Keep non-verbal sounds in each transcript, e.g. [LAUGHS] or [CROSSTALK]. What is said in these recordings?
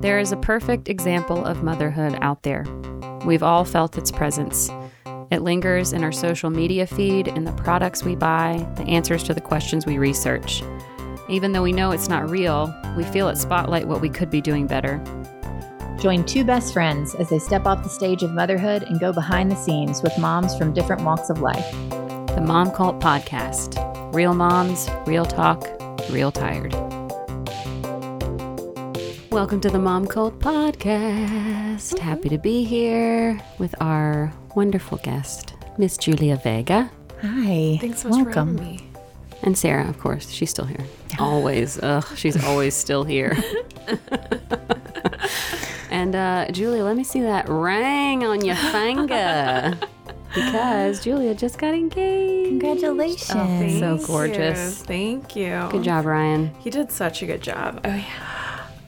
There is a perfect example of motherhood out there. We've all felt its presence. It lingers in our social media feed, in the products we buy, the answers to the questions we research. Even though we know it's not real, we feel it spotlight what we could be doing better. Join two best friends as they step off the stage of motherhood and go behind the scenes with moms from different walks of life. The Mom Cult Podcast. Real moms, real talk, real tired. Welcome to the Mom Cult Podcast. Happy to be here with our wonderful guest, Miss Julia Vega. Hi. Thanks so much Welcome. for having me. And Sarah, of course, she's still here. Always. Ugh, she's [LAUGHS] always still here. and uh, Julia, let me see that ring on your finger. Because Julia just got engaged. Congratulations. Oh, Thank so you. gorgeous. Thank you. Good job, Ryan. He did such a good job. Oh yeah.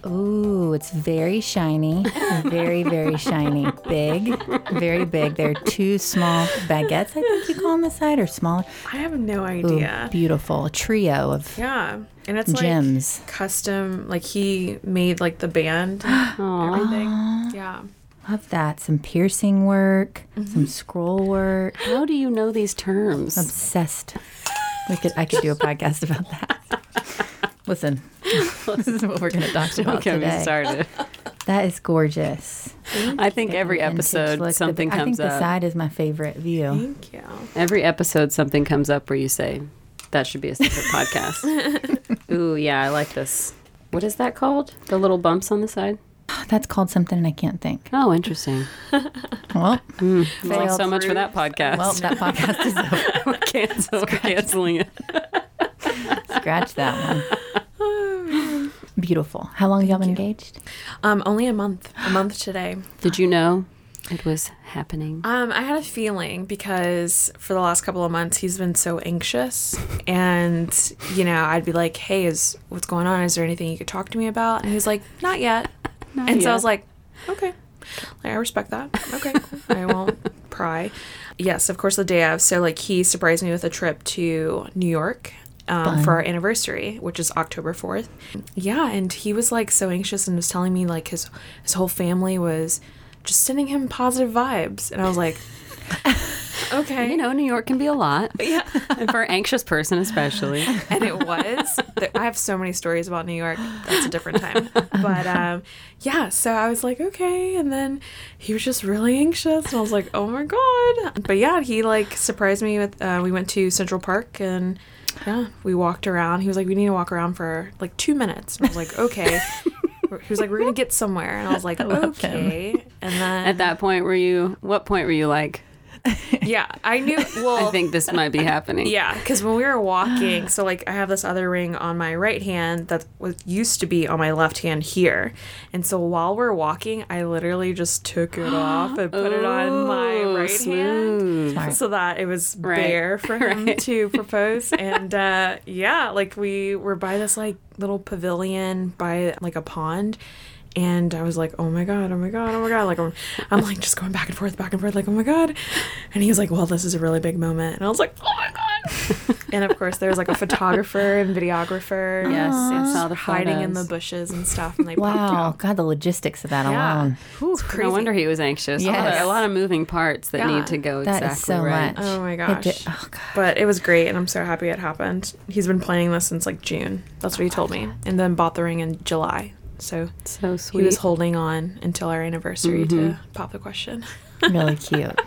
Ooh, it's very shiny. Very, very shiny. Big. Very big. They're two small baguettes, I think you call them the side, or smaller. I have no Ooh, idea. beautiful. A trio of Yeah. And it's like gems. custom like he made like the band [GASPS] and Aw. everything. Yeah. Love that. Some piercing work, mm-hmm. some scroll work. How do you know these terms? Obsessed. We could I could do a [LAUGHS] podcast about that. Listen, [LAUGHS] this is what we're going to talk [LAUGHS] about Get me today. started. [LAUGHS] That is gorgeous. I think every episode look. The- something I think comes the up. side is my favorite view. Thank you. Every episode something comes up where you say that should be a separate podcast. Ooh, yeah, I like this. What is that called? The little bumps on the side? [GASPS] That's called something and I can't think. Oh, interesting. Well, hmm, Well, Failed so much for that podcast. well, that podcast is over. we're, cancel, we're canceling it. Scratch that one. Beautiful. How long have y'all been engaged? Um, only a month. A month today. Did you know it was happening? Um, I had a feeling because for the last couple of months he's been so anxious, and you know I'd be like, "Hey, is what's going on? Is there anything you could talk to me about?" And he was like, "Not yet." [LAUGHS] and so I was like, "Okay, like, I respect that. Okay, cool. [LAUGHS] I won't pry." Yes, of course, the day of. So like he surprised me with a trip to New York. Um, for our anniversary, which is October 4th. Yeah, and he was like so anxious and was telling me like his his whole family was just sending him positive vibes. And I was like, [LAUGHS] okay. You know, New York can be a lot. Yeah. And for an anxious person, especially. [LAUGHS] and it was. I have so many stories about New York. That's a different time. [LAUGHS] But um, yeah, so I was like, okay. And then he was just really anxious. And I was like, oh my God. But yeah, he like surprised me with, uh, we went to Central Park and yeah, we walked around. He was like, we need to walk around for like two minutes. And I was like, okay. [LAUGHS] He was like, we're going to get somewhere. And I was like, love him. okay. And then, At that point, were you, what point were you like, [LAUGHS] yeah, I knew, well, I think this might be [LAUGHS] happening? Yeah, because when we were walking, [SIGHS] so like I have this other ring on my right hand that was used to be on my left hand here, and so while we're walking, I literally just took it off and put it on my Ooh, right hand. smooth. So that it was Right, bare for him [LAUGHS] right. to propose, and uh, yeah, like we were by this like little pavilion by like a pond, and I was like, oh my god, oh my god, oh my god, like I'm, I'm like just going back and forth, back and forth, like oh my god, and he was like, well, this is a really big moment, and I was like, oh my god, [LAUGHS] and of course there was like a photographer and videographer, Yes, I saw the hiding in the bushes and stuff, and they popped Wow. out. God, the logistics of that Yeah. alone. It's No wonder he was anxious. Yes. A lot of moving parts that Yeah. need to go That exactly is so right. much. Oh my It gosh. did- oh, God. But it was great, and I'm so happy it happened. He's been planning this since like June. That's what he told me, oh, and then bought the ring in July. So So sweet. he was holding on until our anniversary to mm-hmm. pop the question. Really [LAUGHS] cute.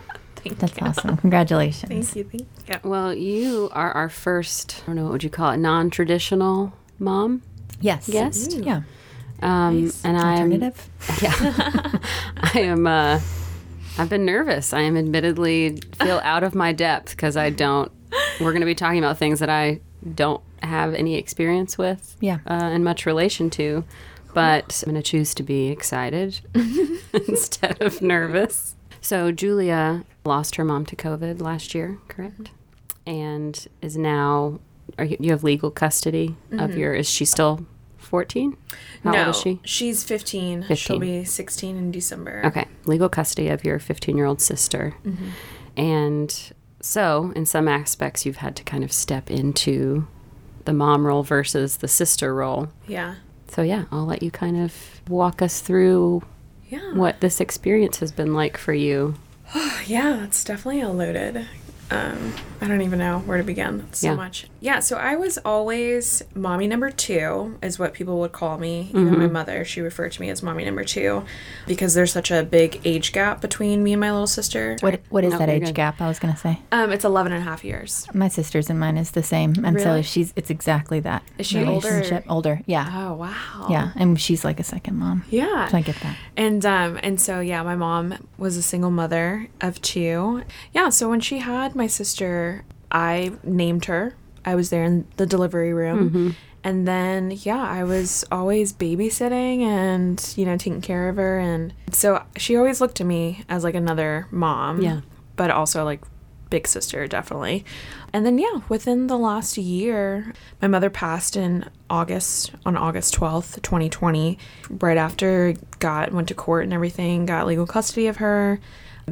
Thank That's you. awesome. Congratulations. Thank you. Thank you. Yeah. well, you are our first, I don't know, what would you call it, non traditional mom? Yes. Guest? Yeah. Um, and I'm Alternative. [LAUGHS] Yeah. [LAUGHS] I am uh I've been nervous. I am admittedly feel out of my depth because I don't we're going to be talking about things that I don't have any experience with Yeah. uh, and much relation to. But I'm going to choose to be excited [LAUGHS] instead of nervous. So Julia lost her mom to COVID last year, correct? And is now are you, you have legal custody of your is she still 14? How no, old is she? She's 15. 15. She'll be 16 in December. Okay, legal custody of your 15 year old sister. Mm-hmm. And so, in some aspects, you've had to kind of step into the mom role versus the sister role. Yeah. So, yeah, I'll let you kind of walk us through Yeah. what this experience has been like for you. [SIGHS] Yeah, that's definitely a loaded. Um, I don't even know where to begin. That's so Yeah. much. Yeah, so I was always mommy number two, is what people would call me. Even my mother, she referred to me as mommy number two because there's such a big age gap between me and my little sister. What What is No, that age good. gap? I was gonna say. Um, it's 11 and a half years. My sister's and mine is the same, and so she's. It's exactly that. Is she older? relationship. Older, yeah, Oh, wow. yeah, and she's like a second mom. Yeah. So I get that. And um and so yeah, my mom was a single mother of two. Yeah, so when she had my sister, I named her. I was there in the delivery room. Mm-hmm. And then yeah, I was always babysitting and you know taking care of her and so she always looked to me as like another mom. Yeah. But also like big sister definitely. And then yeah, within the last year, my mother passed in August on August 12th, 2020, right after got went to court and everything, got legal custody of her,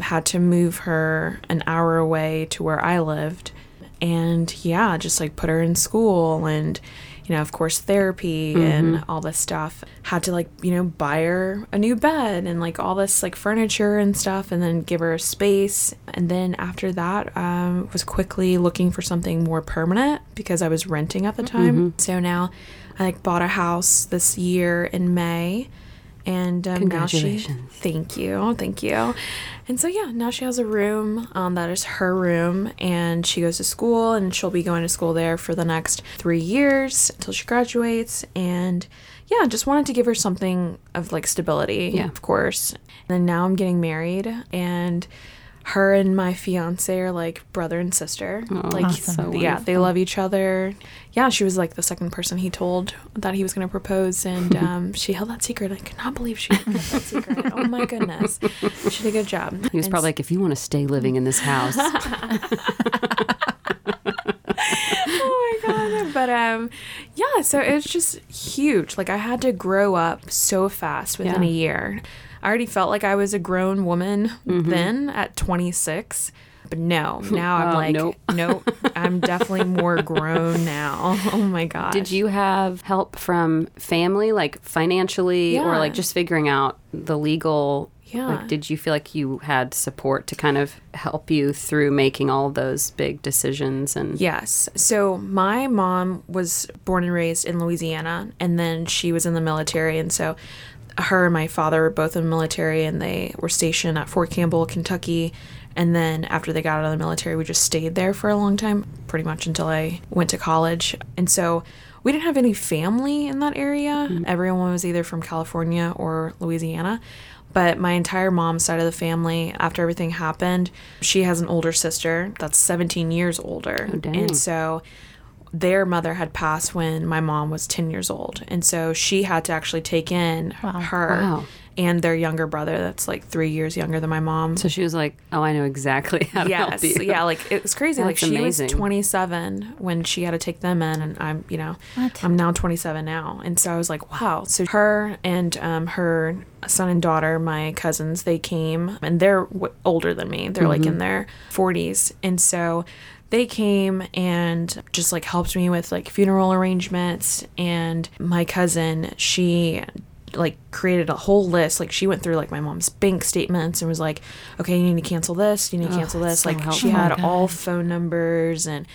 had to move her an hour away to where I lived. And yeah, just like put her in school and you know, of course, therapy and all this stuff. Had to like, you know, buy her a new bed and like all this like furniture and stuff, and then give her a space. And then after that, um, was quickly looking for something more permanent because I was renting at the time. So now, I like bought a house this year in May. And um, now she, thank you, thank you. And so yeah, now she has a room um, that is her room, and she goes to school, and she'll be going to school there for the next three years until she graduates. And yeah, just wanted to give her something of like stability, Yeah. of course. And then now I'm getting married, and her and my fiance are like brother and sister. like Awesome. So yeah, they love each other. Yeah, she was like the second person he told that he was going to propose, and [LAUGHS] um, she held that secret. I could not believe she held that secret. Oh my goodness, she did a good job. He was probably like, if you want to stay living in this house, [LAUGHS] oh my god but um yeah so it was just huge like i had to grow up so fast within Yeah. a year i already felt like i was a grown woman mm-hmm. then at 26 but no [LAUGHS] now i'm Oh, like nope. [LAUGHS] nope i'm definitely more grown now [LAUGHS] oh my god did you have help from family, like financially, or like just figuring out the legal? Yeah. Like, did you feel like you had support to kind of help you through making all those big decisions? And Yes. So my mom was born and raised in Louisiana, and then she was in the military, and so her and my father were both in the military, and they were stationed at Fort Campbell, Kentucky. And then after they got out of the military, we just stayed there for a long time, pretty much until I went to college. And so we didn't have any family in that area. Mm-hmm. Everyone was either from California or Louisiana. But my entire mom's side of the family, after everything happened, she has an older sister that's 17 years older. Oh. And so their mother had passed when my mom was 10 years old. And so she had to actually take in her Wow. and their younger brother that's like three years younger than my mom. so she was like, "Oh, I know exactly how to help you." yeah, like it was crazy. like she amazing. was 27 when she had to take them in, and I'm, you know, What? I'm now 27 now, and so I was like, wow. So her and um, her son and daughter, my cousins, they came, and they're w- older than me. They're like in their 40s, and so they came and just like helped me with like funeral arrangements. And my cousin, she like created a whole list. Like she went through like my mom's bank statements and was like, okay, you need to cancel this, you need to Oh, cancel that's this. like helpful. she had Oh all phone numbers and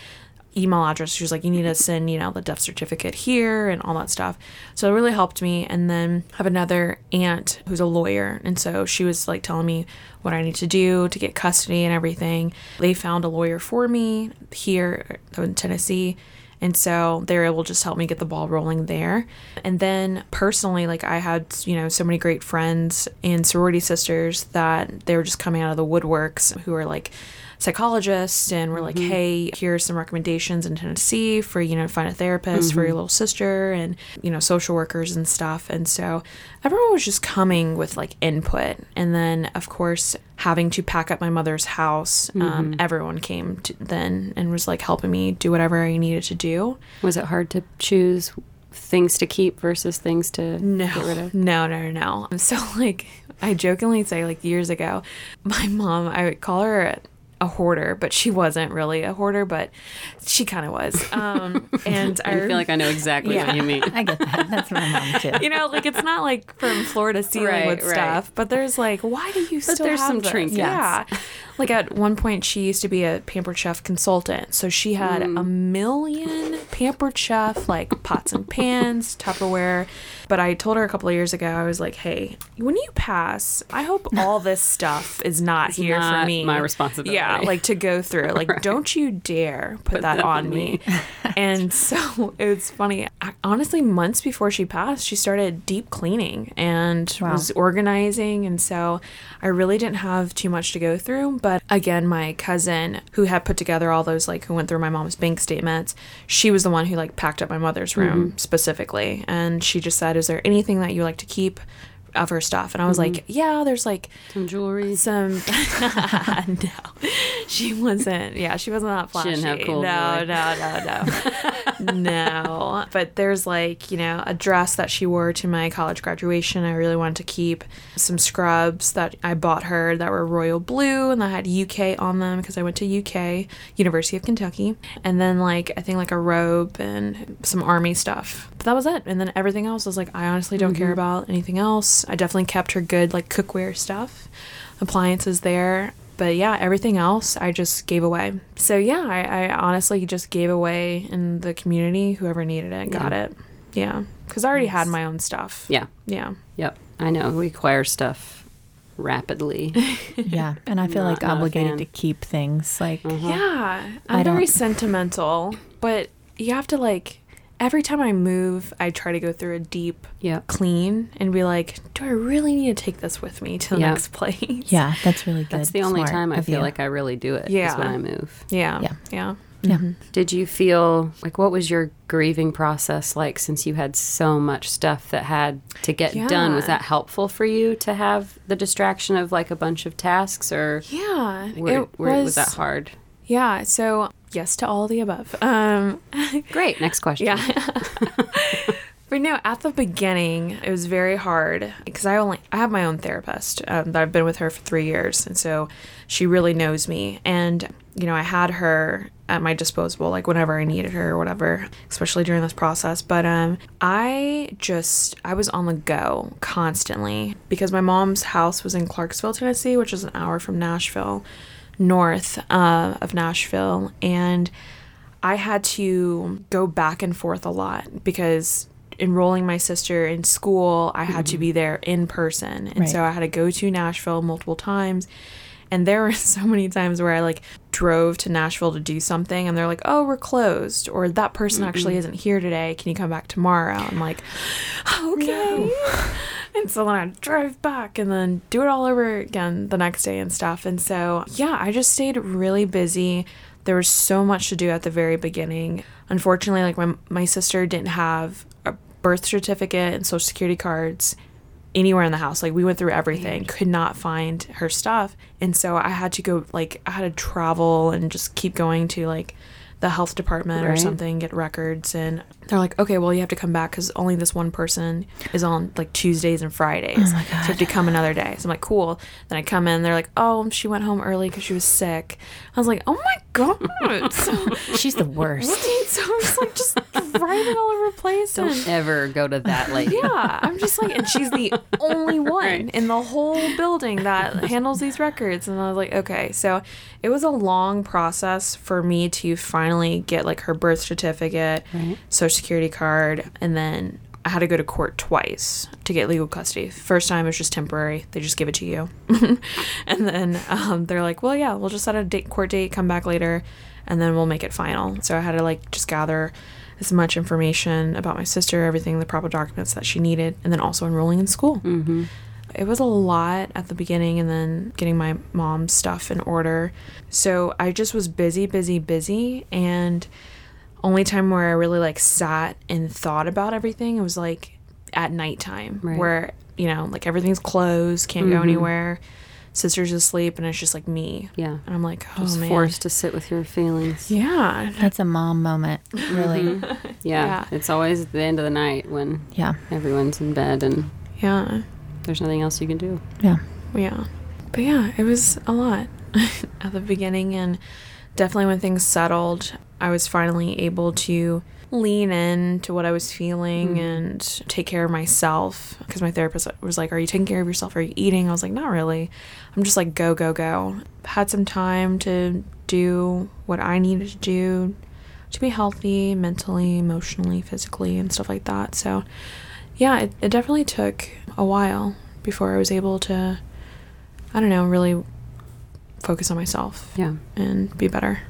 email address. She was like, you need to send, you know, the death certificate here and all that stuff. So it really helped me. And then I have another aunt who's a lawyer. And so she was like telling me what I need to do to get custody and everything. They found a lawyer for me here in Tennessee. And so they were able to just help me get the ball rolling there. And then personally, like I had, you know, so many great friends and sorority sisters that they were just coming out of the woodworks who are like psychologists and we were like, mm-hmm. hey, here's some recommendations in Tennessee for, you know, to find a therapist for your mm-hmm. little sister and, you know, social workers and stuff. And so everyone was just coming with like input. And then, of course, having to pack up my mother's house, um, mm-hmm. everyone came to then and was like helping me do whatever I needed to do. Was it hard to choose things to keep versus things to No, get rid of? no, no, no, no. [LAUGHS] So like, I jokingly say like years ago, my mom, I would call her a hoarder, but she wasn't really a hoarder, but she kind of was. [LAUGHS] Um, and I feel like I know exactly Yeah. what you mean. I get that. That's my mom too. you know, like it's not like from floor to ceiling Right, with right. stuff, but there's like, why do you still there's have some this? trinkets. Yeah. Like at one point, she used to be a pampered chef consultant, so she had Mm. a million pampered chef like pots and pans, Tupperware. But I told her a couple of years ago, I was like, hey, when you pass, I hope all this stuff is not here for me. my responsibility. Yeah, like to go through. [LAUGHS] Like, don't you dare put, that, that on on me. [LAUGHS] and so it was funny. I, honestly, months before she passed, she started deep cleaning and Wow. was organizing. And so I really didn't have too much to go through. But again, my cousin who had put together all those, like, who went through my mom's bank statements, she was the one who, like, packed up my mother's room mm-hmm. specifically. And she just said, Is there anything that you like to keep? Of her stuff, and I was mm-hmm. like, "Yeah, there's like Some jewelry. some [LAUGHS] no. She wasn't yeah she wasn't that flashy didn't have cool no, no no no. [LAUGHS] No. But there's like you know a dress that she wore to my college graduation i really wanted to keep. Some scrubs that i bought her that were royal blue and that had uk on them because i went to uk university of kentucky. And then like i think like a robe and some army stuff. But that was it. And then everything else was like i honestly don't care mm-hmm. about anything else i definitely kept her good like cookware stuff appliances there. But yeah, everything else I just gave away. So yeah, I, I honestly just gave away in the community. Whoever needed it got it. Yeah, because I already had my own stuff. Yeah. Yeah. Yep. I know. We acquire stuff rapidly. [LAUGHS] Yeah, and I feel Not- like not obligated to keep things like uh-huh. Yeah. I'm I very sentimental, but you have to like every time I move, I try to go through a deep Yep. clean and be like, do I really need to take this with me to the Yeah. next place? yeah, that's really good. That's the only Smart time I feel you. like I really do it. Yeah. when I move. Yeah. Yeah. Yeah. yeah. Mm-hmm. Did you feel like what was your grieving process like since you had so much stuff that had to get done? Was that helpful for you to have the distraction of like a bunch of tasks or Yeah. were, it were- was, was that hard? Yeah. So yes to all of the above. Um, [LAUGHS] Great. Next question. yeah. [LAUGHS] but no, at the beginning, it was very hard because I only I have my own therapist um, that I've been with her for three years, and so she really knows me. And you know, I had her at my disposal, like whenever I needed her or whatever, especially during this process. But um, I just I was on the go constantly because my mom's house was in Clarksville, Tennessee, which is an hour from Nashville, north uh, of Nashville, and I had to go back and forth a lot because enrolling my sister in school, I had to be there in person. And Right. so I had to go to Nashville multiple times. And there were [LAUGHS] so many times where I like drove to Nashville to do something and they're like, oh, we're closed. Or that person actually isn't here today. Can you come back tomorrow? I'm like, [GASPS] okay. [LAUGHS] And so then I'd drive back and then do it all over again the next day and stuff. And so, yeah, I just stayed really busy. There was so much to do at the very beginning. Unfortunately, like my, my sister didn't have a birth certificate and social security cards anywhere in the house. Like we went through everything, could not find her stuff. And so I had to go like I had to travel and just keep going to like the health department or something, get records and they're like, "Okay, well, you have to come back cuz only this one person is on like Tuesdays and Fridays." Oh my So you have to come another day. So I'm like, "Cool." Then I come in, they're like, "Oh, she went home early cuz she was sick." I was like, "Oh my god." [LAUGHS] so She's the worst. so I'm just like just driving all over the place Don't ever go to that late. yeah, I'm just like, and she's the only [LAUGHS] one Right. in the whole building that handles these records. And I was like, okay. So it was a long process for me to finally get like her birth certificate, Right. social security card, and then I had to go to court twice to get legal custody. First time it was just temporary; they just give it to you, [LAUGHS] and then um, they're like, "Well, yeah, we'll just set a date, court date, come back later, and then we'll make it final." So I had to like just gather as much information about my sister, everything, the proper documents that she needed, and then also enrolling in school. Mm-hmm. It was a lot at the beginning, and then getting my mom's stuff in order. So I just was busy, busy, busy, and only time where I really like sat and thought about everything it was like at nighttime Right. where you know like everything's closed can't go mm-hmm. anywhere sister's asleep and it's just like me Yeah. and i'm like oh Just man forced to sit with your feelings. yeah That's a mom moment, really. Mm-hmm. [LAUGHS] Yeah. Yeah. It's always the end of the night when Yeah, everyone's in bed and yeah there's nothing else you can do. yeah. yeah but yeah it was a lot [LAUGHS] at the beginning. And definitely when things settled, I was finally able to lean in to what I was feeling mm. and take care of myself. Because my therapist was like, Are you taking care of yourself? Are you eating? I was like, Not really. I'm just like, go, go, go. Had some time to do what I needed to do to be healthy mentally, emotionally, physically, and stuff like that. So, yeah, it, it definitely took a while before I was able to, I don't know, really focus on myself Yeah. and be better.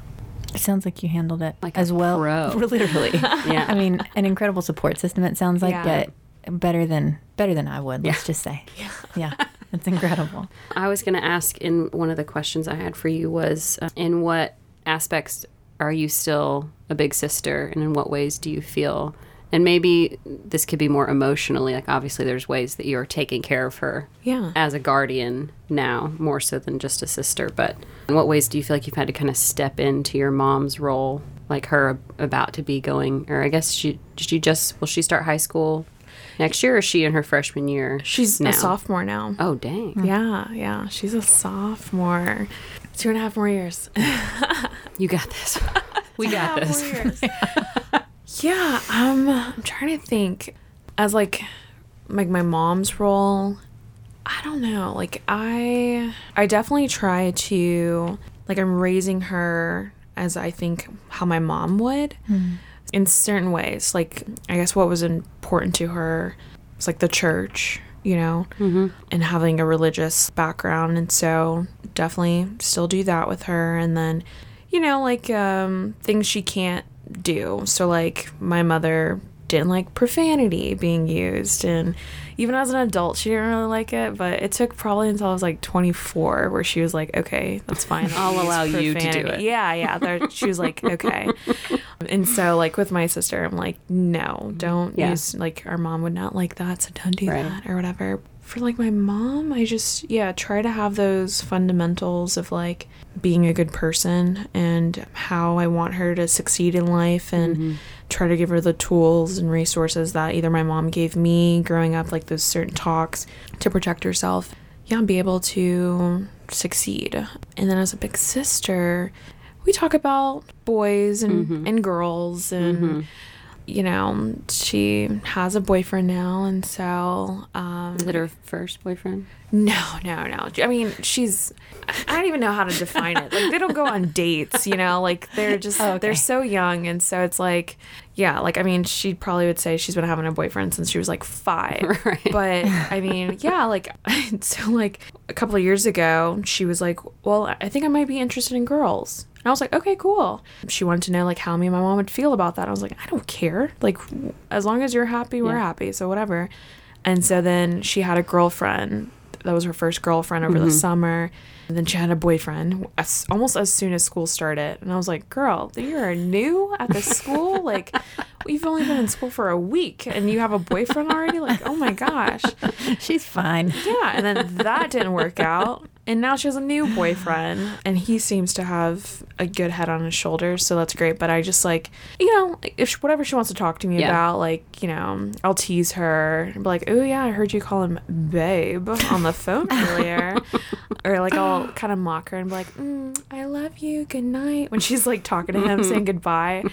It sounds like you handled it Like as well. pro. [LAUGHS] Literally. [LAUGHS] Yeah. I mean, an incredible support system. It sounds like, Yeah. but better than better than I would. Let's Yeah. just say. [LAUGHS] Yeah. Yeah. It's incredible. I was going to ask in one of the questions I had for you was uh, in what aspects are you still a big sister and in what ways do you feel and maybe this could be more emotionally like obviously there's ways that you're taking care of her Yeah. as a guardian now more so than just a sister but in what ways do you feel like you've had to kind of step into your mom's role like her about to be going or i guess she did she just will she start high school next year or is she in her freshman year She's now a sophomore now. oh dang Yeah, yeah. She's a sophomore. Two and a half more years. [LAUGHS] you got this we got this [LAUGHS] yeah, um, I'm trying to think. As like, like my mom's role, I don't know. Like I, I definitely try to like I'm raising her as I think how my mom would, in certain ways. Like I guess what was important to her was like the church, you know, and having a religious background, and so definitely still do that with her, and then you know, like um, things she can't do. So, like, my mother didn't like profanity being used. And even as an adult, she didn't really like it. But it took probably until I was like 24 where she was like, okay, that's fine. I'll allow you to do it. Yeah, yeah. There, she was like, okay. [LAUGHS] And so, like, with my sister, I'm like, no, don't Yeah. use, like, our mom would not like that. So don't do Right. that or whatever. For like my mom, I just, yeah, try to have those fundamentals of like being a good person and how I want her to succeed in life and mm-hmm. try to give her the tools and resources that either my mom gave me growing up, like those certain talks to protect herself. Yeah, and be able to succeed. And then as a big sister, we talk about boys and, mm-hmm. and girls and mm-hmm. You know she has a boyfriend now and so um Is it her first boyfriend? no no no i mean she's i don't even know how to define it like they don't go on dates you know like they're just Oh, okay. they're so young and so it's like yeah like i mean she probably would say she's been having a boyfriend since she was like five [LAUGHS] Right. but i mean yeah like [LAUGHS] so like a couple of years ago she was like well i think i might be interested in girls and I was like, okay, cool. She wanted to know like how me and my mom would feel about that. I was like, I don't care. Like, as long as you're happy, we're Yeah. happy. So whatever. And so then she had a girlfriend. That was her first girlfriend over the mm-hmm. summer. And then she had a boyfriend as, almost as soon as school started. And I was like, girl, you're new at this school? [LAUGHS] like, we've only been in school for a week and you have a boyfriend already? Like, oh my gosh. [LAUGHS] She's fine. Yeah, and then that didn't work out. And now she has a new boyfriend, and he seems to have a good head on his shoulders, so that's great. But I just like, you know, if she, whatever she wants to talk to me Yeah. about, like, you know, I'll tease her and be like, "Oh yeah, I heard you call him babe on the phone [LAUGHS] earlier," or like I'll kind of mock her and be like, mm, "I love you, good night," when she's like talking to him, [LAUGHS] saying goodbye,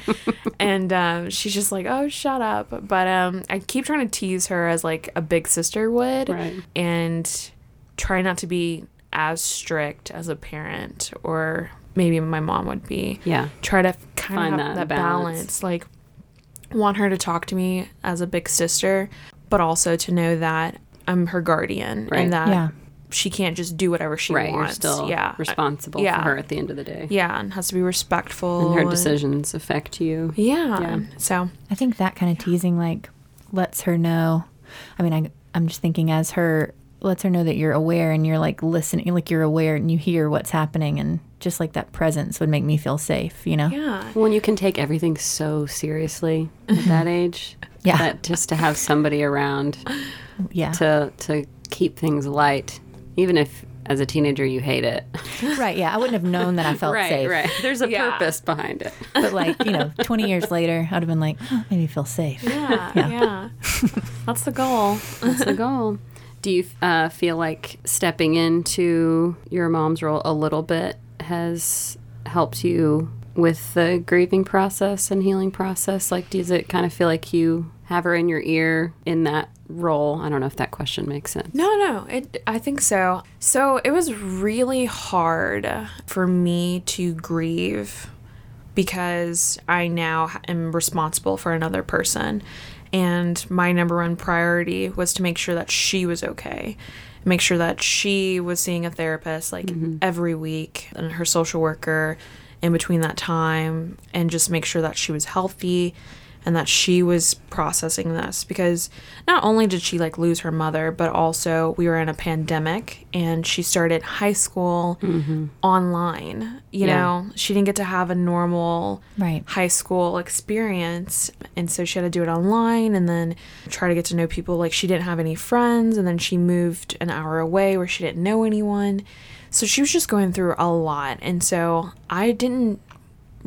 and um, she's just like, "Oh, shut up." But um, I keep trying to tease her as like a big sister would Right. and try not to be as strict as a parent or maybe my mom would be. Yeah. Try to kind Find of have that that, balance. balance. Like, want her to talk to me as a big sister, but also to know that I'm her guardian Right. and that Yeah. she can't just do whatever she right. wants. You're still yeah. responsible yeah. for her at the end of the day. Yeah, and has to be respectful. And her and- decisions affect you. Yeah. Yeah. So, I think that kind of teasing like lets her know. I mean, I, I'm just thinking as her lets her know that you're aware and you're like listening, like you're aware and you hear what's happening, and just like that presence would make me feel safe. You know? yeah. When you can take everything so seriously at that [LAUGHS] age, Yeah. that just to have somebody around Yeah. to to keep things light, even if as a teenager you hate it. [LAUGHS] right. Yeah. I wouldn't have known that I felt right, safe. right. There's a Yeah. purpose behind it. But like you know, [LAUGHS] 20 years later, I'd have been like, oh, maybe feel safe. Yeah. Yeah. yeah. That's the goal. That's the goal. Do you uh, feel like stepping into your mom's role a little bit has helped you with the grieving process and healing process? Like, does it kind of feel like you have her in your ear in that role? I don't know if that question makes sense. No, no, it, I think so. So it was really hard for me to grieve because I now am responsible for another person. And my number one priority was to make sure that she was okay. Make sure that she was seeing a therapist like mm-hmm. every week and her social worker in between that time and just make sure that she was healthy and that she was processing this because not only did she like lose her mother but also we were in a pandemic and she started high school mm-hmm. online you Yeah. know she didn't get to have a normal Right. high school experience and so she had to do it online and then try to get to know people like she didn't have any friends and then she moved an hour away where she didn't know anyone so she was just going through a lot and so i didn't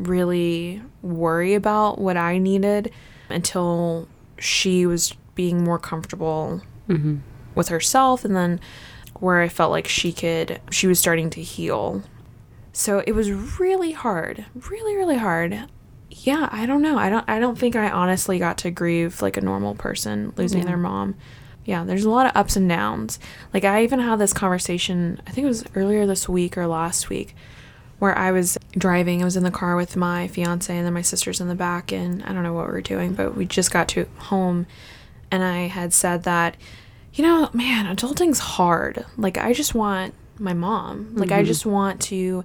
really worry about what i needed until she was being more comfortable mm-hmm. with herself and then where i felt like she could she was starting to heal so it was really hard, really really hard. Yeah, I don't know. I don't I don't think I honestly got to grieve like a normal person losing their mom. Yeah, there's a lot of ups and downs. Like I even had this conversation, I think it was earlier this week or last week, where I was driving. I was in the car with my fiance and then my sister's in the back and I don't know what we were doing, but we just got to home and I had said that you know, man, adulting's hard. Like I just want my mom. Like I mm-hmm. just want to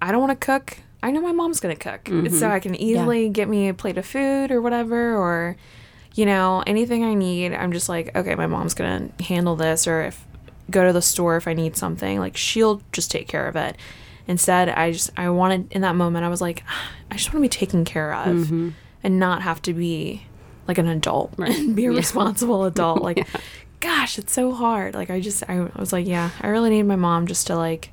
I don't want to cook. I know my mom's going to cook. Mm-hmm. So I can easily get me a plate of food or whatever or you know, anything I need. I'm just like, okay, my mom's going to handle this or if go to the store if I need something, like she'll just take care of it. Instead, I just I wanted in that moment I was like, I just want to be taken care of and not have to be like an adult [LAUGHS] and be a responsible adult. Like, [LAUGHS] gosh, it's so hard. Like, I just, I, was like, yeah, I really need my mom just to like,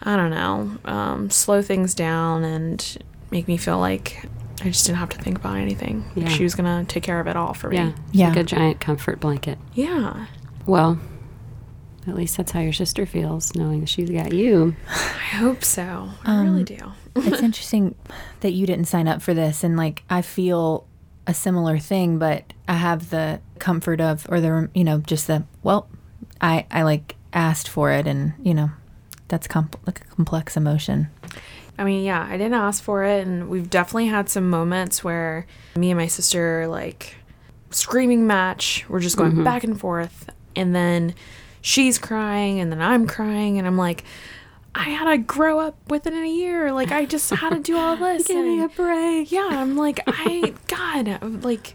I don't know, um, slow things down and make me feel like I just didn't have to think about anything. Like, Yeah. she was gonna take care of it all for me. Yeah. Yeah. Like a giant comfort blanket. Yeah. Well, at least that's how your sister feels, knowing that she's got you. I hope so. I um, really do. it's interesting that you didn't sign up for this and like i feel a similar thing but i have the comfort of or the you know just the well i i like asked for it and you know that's comp- like a complex emotion I mean, yeah, I didn't ask for it, and we've definitely had some moments where me and my sister like screaming match. We're just going mm-hmm. back and forth, and then she's crying, and then I'm crying, and I'm like, I had to grow up within a year. Like I just had to do all [LAUGHS] this. and- break. yeah, I'm like, I, [LAUGHS] God, like,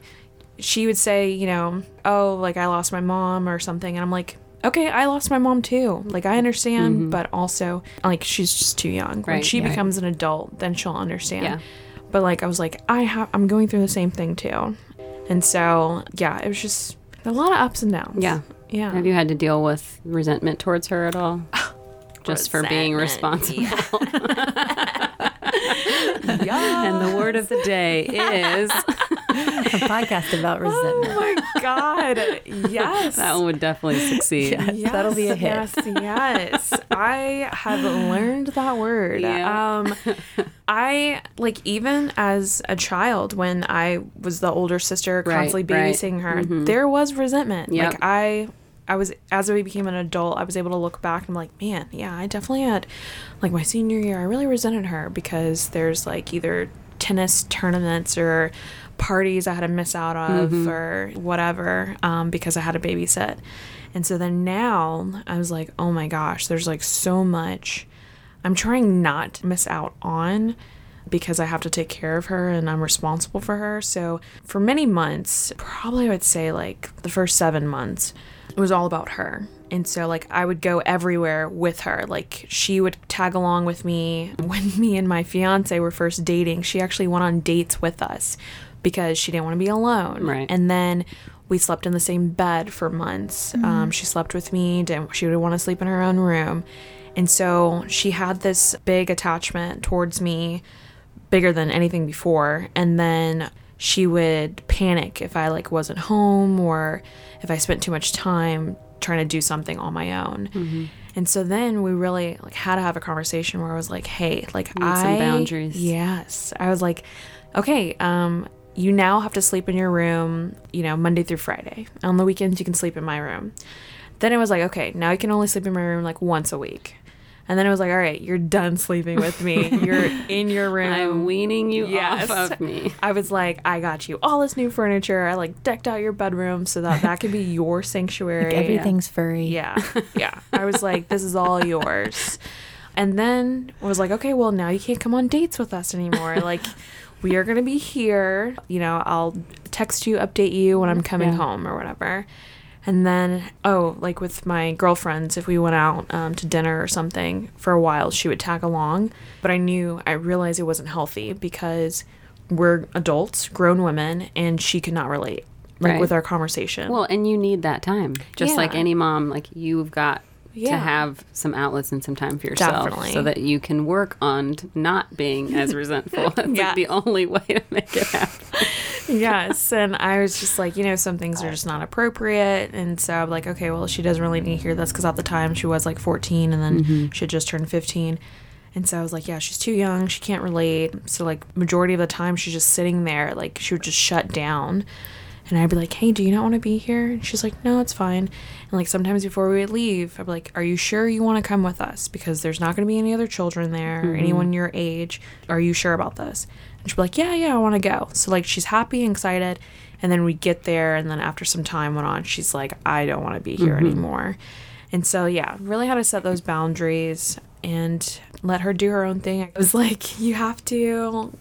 she would say, you know, oh, like I lost my mom or something. And I'm like, okay, I lost my mom too. Like, I understand, but also, like, she's just too young. When Right, she yeah. becomes an adult, then she'll understand. Yeah. But, like, I was like, I have, I'm going through the same thing too. And so, yeah, it was just a lot of ups and downs. Yeah. Yeah. Have you had to deal with resentment towards her at all? [LAUGHS] Just for being responsible. [LAUGHS] and the word of the day [LAUGHS] is a podcast about resentment Oh my God. Yes. that one would definitely succeed. Yes, that'll be a hit. Yes, yes. I have learned that word. Yeah. Um I like even as a child when I was the older sister constantly right. babysitting her, there was resentment. Yep. Like I I was as I became an adult, I was able to look back and I'm like, man, yeah, I definitely had like my senior year, I really resented her because there's like either tennis tournaments or parties I had to miss out of Mm-hmm. or whatever um, because I had to babysit. And so then now I was like, oh my gosh, there's like so much I'm trying not to miss out on because I have to take care of her and I'm responsible for her. So for many months, probably I would say like the first seven months, it was all about her. And so like I would go everywhere with her. Like she would tag along with me [LAUGHS] when me and my fiance were first dating. She actually went on dates with us because she didn't want to be alone. Right. And then we slept in the same bed for months. Um, she slept with me. Didn't she would want to sleep in her own room, and so she had this big attachment towards me, bigger than anything before. And then she would panic if I like wasn't home or if I spent too much time trying to do something on my own. Mm-hmm. And so then we really like had to have a conversation where I was like, "Hey, like Need I some boundaries. Yes, I was like, "Okay, um, you now have to sleep in your room, you know, Monday through Friday. On the weekends, you can sleep in my room." Then it was like, "Okay, now you can only sleep in my room like once a week." And then it was like, "All right, you're done sleeping with me. [LAUGHS] You're in your room." I'm weaning you Yes. off of me. [LAUGHS] I was like, I got you all this new furniture. I like decked out your bedroom so that that could be [LAUGHS] your sanctuary. Everything's furry. Yeah, yeah. I was like, this is all yours. And then I was like, okay, well, now you can't come on dates with us anymore. Like, we are going to be here. You know, I'll text you, update you when I'm coming Yeah. home or whatever. And then, oh, like with my girlfriends, if we went out um, to dinner or something for a while, she would tag along. But I knew, I realized it wasn't healthy because we're adults, grown women, and she could not relate like Right. with our conversation. Well, and you need that time. Just like any mom, like you've got to have some outlets and some time for yourself Definitely. so that you can work on not being as resentful. [LAUGHS] That's Yeah. like the only way to make it happen. yes and i was just like you know some things are just not appropriate and so i'm like okay well she doesn't really need to hear this because at the time she was like 14 and then mm-hmm. she had just turned 15 and so i was like yeah she's too young she can't relate so like majority of the time she's just sitting there like she would just shut down and I'd be like, hey, do you not want to be here? And she's like, no, it's fine. And like sometimes before we would leave, I'd be like, are you sure you want to come with us? Because there's not going to be any other children there or mm-hmm. anyone your age. Are you sure about this? And she'd be like, yeah, yeah, I want to go. So like she's happy and excited. And then we get there. And then after some time went on, she's like, I don't want to be here mm-hmm. anymore. And so, yeah, really had to set those boundaries and let her do her own thing. I was like, you have to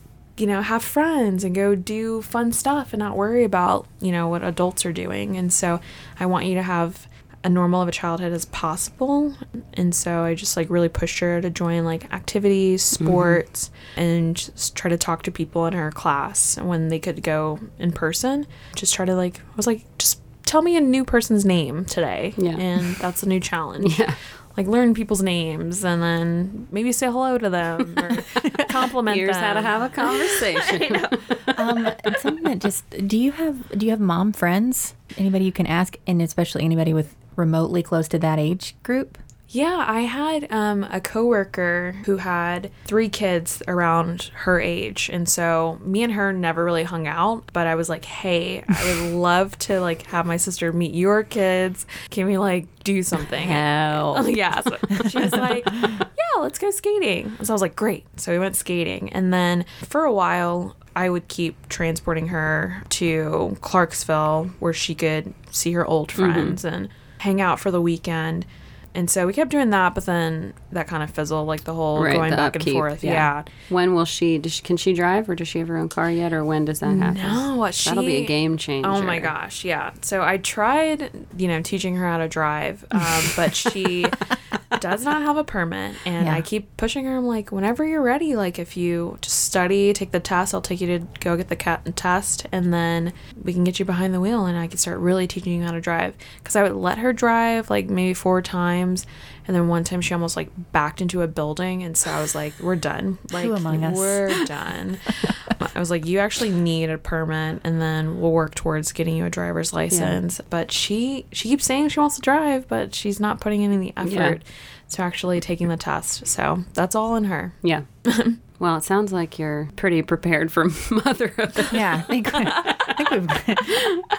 you know, have friends and go do fun stuff and not worry about, you know, what adults are doing. And so I want you to have a normal of a childhood as possible. And so I just like really pushed her to join like activities, mm-hmm. sports, and just try to talk to people in her class when they could go in person. Just try to like, I was like, just tell me a new person's name today. Yeah. And that's a new challenge [LAUGHS] Yeah. Like learn people's names and then maybe say hello to them or [LAUGHS] compliment Here's them. how to have a conversation. [LAUGHS] [LAUGHS] Um, something that just do you have do you have mom friends? Anybody you can ask, and especially anybody with remotely close to that age group? Yeah, I had um, a coworker who had three kids around her age, and so me and her never really hung out. But I was like, "Hey, I would [LAUGHS] love to like have my sister meet your kids. Can we like do something?" Hell. [LAUGHS] yeah. So she was like, [LAUGHS] yeah, let's go skating. So I was like, great. So we went skating. And then for a while, I would keep transporting her to Clarksville where she could see her old Mm-hmm. friends and hang out for the weekend. And so we kept doing that, but then that kind of fizzled, like the whole Right, going the back upkeep, and forth. yeah. Yeah. When will she? Does she? Can she drive, or does she have her own car yet, or when does that happen? No, she, That'll be a game changer. Oh my gosh, yeah. So I tried, you know, teaching her how to drive, um, but she [LAUGHS] does not have a permit, and Yeah. I keep pushing her. I'm like, whenever you're ready, like if you just study, take the test, I'll take you to go get the cat test, and then we can get you behind the wheel, and I can start really teaching you how to drive. Because I would let her drive like maybe four times, and then one time she almost like backed into a building, and so I was like, we're done. [LAUGHS] Like among us? we're done. [LAUGHS] I was like, you actually need a permit, and then we'll work towards getting you a driver's license. But she she keeps saying she wants to drive, but she's not putting in any effort to actually taking the test. So that's all in her. Yeah. [LAUGHS] well, it sounds like you're pretty prepared for [LAUGHS] motherhood. Yeah, I think, I think we've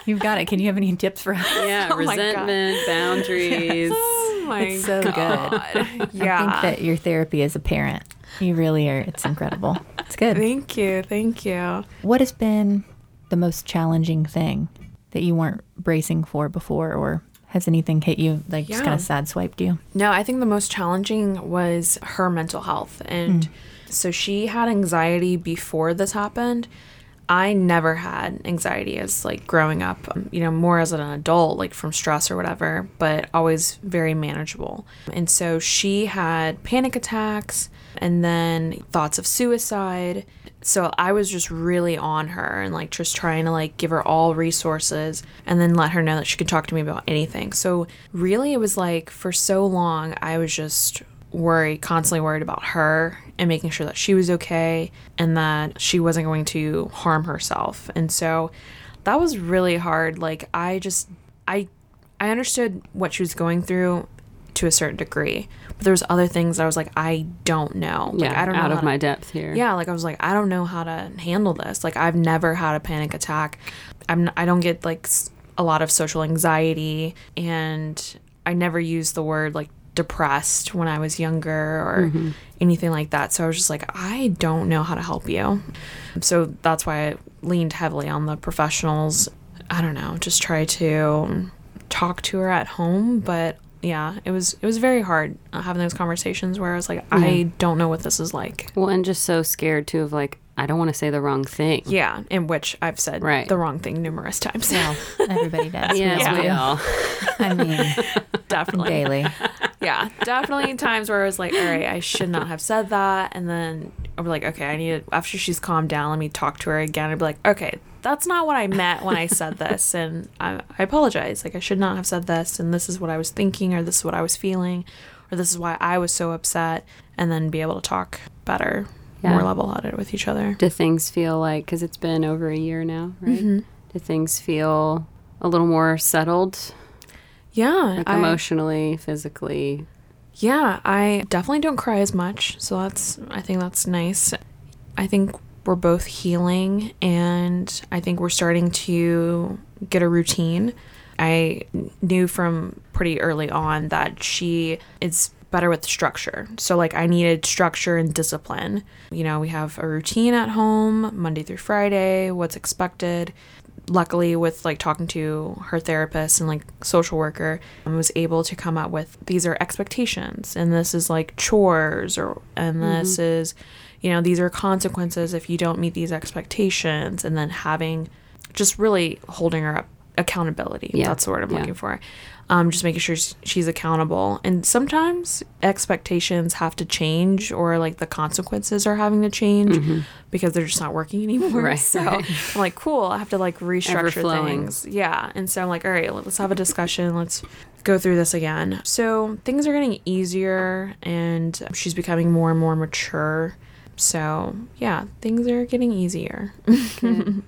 you've got it. Can you have any tips for us? [LAUGHS] Yeah, Oh resentment, boundaries. [LAUGHS] Oh my It's so good. Yeah. I think that your therapy as a parent, you really are. It's incredible. It's good. Thank you, thank you. What has been the most challenging thing that you weren't bracing for before, or has anything hit you like just kind of sad swiped you? No, I think the most challenging was her mental health. And mm. So she had anxiety before this happened. I never had anxiety as like growing up, um, you know, more as an adult, like from stress or whatever, but always very manageable. And so she had panic attacks and then thoughts of suicide. So I was just really on her and like just trying to like give her all resources and then let her know that she could talk to me about anything. So really it was like for so long I was just worried, constantly worried about her and making sure that she was okay and that she wasn't going to harm herself. And so that was really hard. Like I just I I understood what she was going through to a certain degree, but there was other things that I was like, I don't know. Like, yeah, I don't know out how of to- my depth here. yeah, like I was like, I don't know how to handle this. Like I've never had a panic attack. I'm I don't get like a lot of social anxiety, and I never use the word like depressed when I was younger or mm-hmm. anything like that. So I was just like, I don't know how to help you. So that's why I leaned heavily on the professionals. I don't know, just try to talk to her at home, but yeah, it was it was very hard having those conversations where I was like, I don't know what this is like. Well, and just so scared too of like, I don't want to say the wrong thing. Yeah, in which I've said Right. the wrong thing numerous times. Well, everybody [LAUGHS] does. Yes, Yeah. we all. I mean, [LAUGHS] definitely. daily. Yeah, definitely times where I was like, all right, I should not have said that. And then I'm like, okay, I need to, after she's calmed down, let me talk to her again. I'd be like, okay, that's not what I meant when I said [LAUGHS] this. And I, I apologize. Like, I should not have said this. And this is what I was thinking, or this is what I was feeling, or this is why I was so upset. And then be able to talk better, Yeah. more level headed with each other. Do things feel like, because it's been over a year now, right? Mm-hmm. Do things feel a little more settled, Yeah. like I- emotionally, physically? Yeah, I definitely don't cry as much, so that's I think that's nice. I think we're both healing and I think we're starting to get a routine. I knew from pretty early on that she is better with structure. So like I needed structure and discipline. You know, we have a routine at home, Monday through Friday, what's expected luckily with like talking to her therapist and like social worker i was able to come up with these are expectations and this is like chores or and mm-hmm. this is you know these are consequences if you don't meet these expectations and then having just really holding her up accountability Yeah. that's the word i'm Yeah. looking for um, just making sure she's accountable and sometimes expectations have to change or like the consequences are having to change because they're just not working [LAUGHS] anymore Mm-hmm. Right, so right. I'm like, cool, I have to like restructure things. Yeah. And so I'm like, all right, let's have a discussion. Let's go through this again. So things are getting easier and she's becoming more and more mature. So yeah, things are getting easier. [LAUGHS]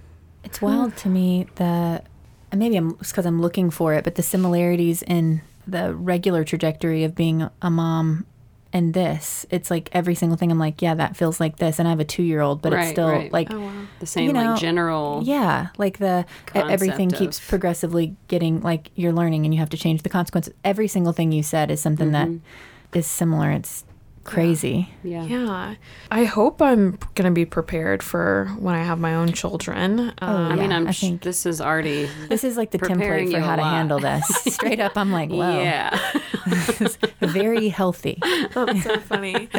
It's wild to me that and maybe I'm because I'm looking for it, but the similarities in the regular trajectory of being a mom and this, it's like every single thing I'm like, yeah, that feels like this, and I have a two year old, but Right, it's still right. like. Oh, wow. The same You know, like general. Yeah, like the everything concept keeps progressively getting like you're learning and you have to change the consequences. Every single thing you said is something that mm-hmm. is similar. It's crazy. Yeah. Yeah. I hope I'm going to be prepared for when I have my own children. Um, I mean, I'm. I sh- think- this is already. This is like the template for how to handle this. [LAUGHS] Straight up, I'm like, whoa, Yeah. [LAUGHS] very healthy. That's so funny. [LAUGHS]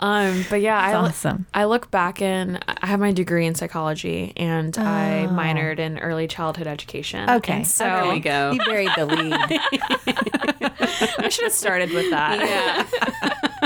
Um, but yeah, I, It's lo- awesome. I look back and I have my degree in psychology and I Oh. minored in early childhood education. Okay, And so there we go. You buried the lead. I should have started with that. Yeah.